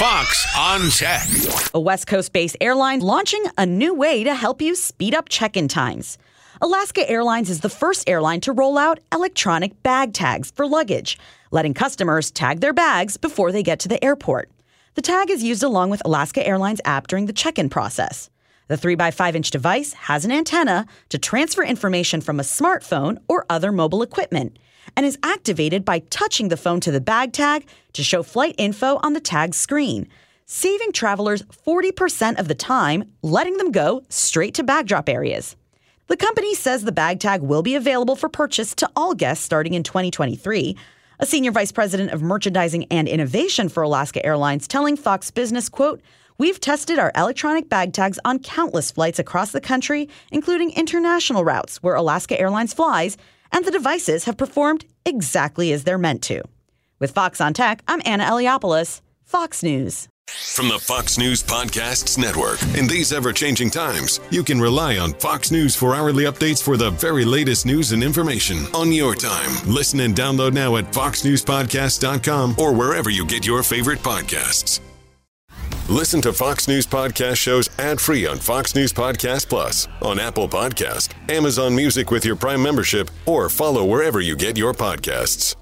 Fox on Tech. A West Coast based airline launching a new way to help you speed up check in times. Alaska Airlines is the first airline to roll out electronic bag tags for luggage, letting customers tag their bags before they get to the airport. The tag is used along with Alaska Airlines app during the check in process. The 3x5 inch device has an antenna to transfer information from a smartphone or other mobile equipment and is activated by touching the phone to the bag tag to show flight info on the tag screen, saving travelers 40% of the time, letting them go straight to bag drop areas. The company says the bag tag will be available for purchase to all guests starting in 2023. A senior vice president of merchandising and innovation for Alaska Airlines telling Fox Business, quote, We've tested our electronic bag tags on countless flights across the country, including international routes where Alaska Airlines flies, and the devices have performed exactly as they're meant to. With Fox on Tech, I'm Anna Eliopoulos, Fox News. From the Fox News Podcasts Network. In these ever changing times, you can rely on Fox News for hourly updates for the very latest news and information on your time. Listen and download now at foxnewspodcast.com or wherever you get your favorite podcasts. Listen to Fox News Podcast shows ad free on Fox News Podcast Plus, on Apple Podcast, Amazon Music with your Prime membership, or follow wherever you get your podcasts.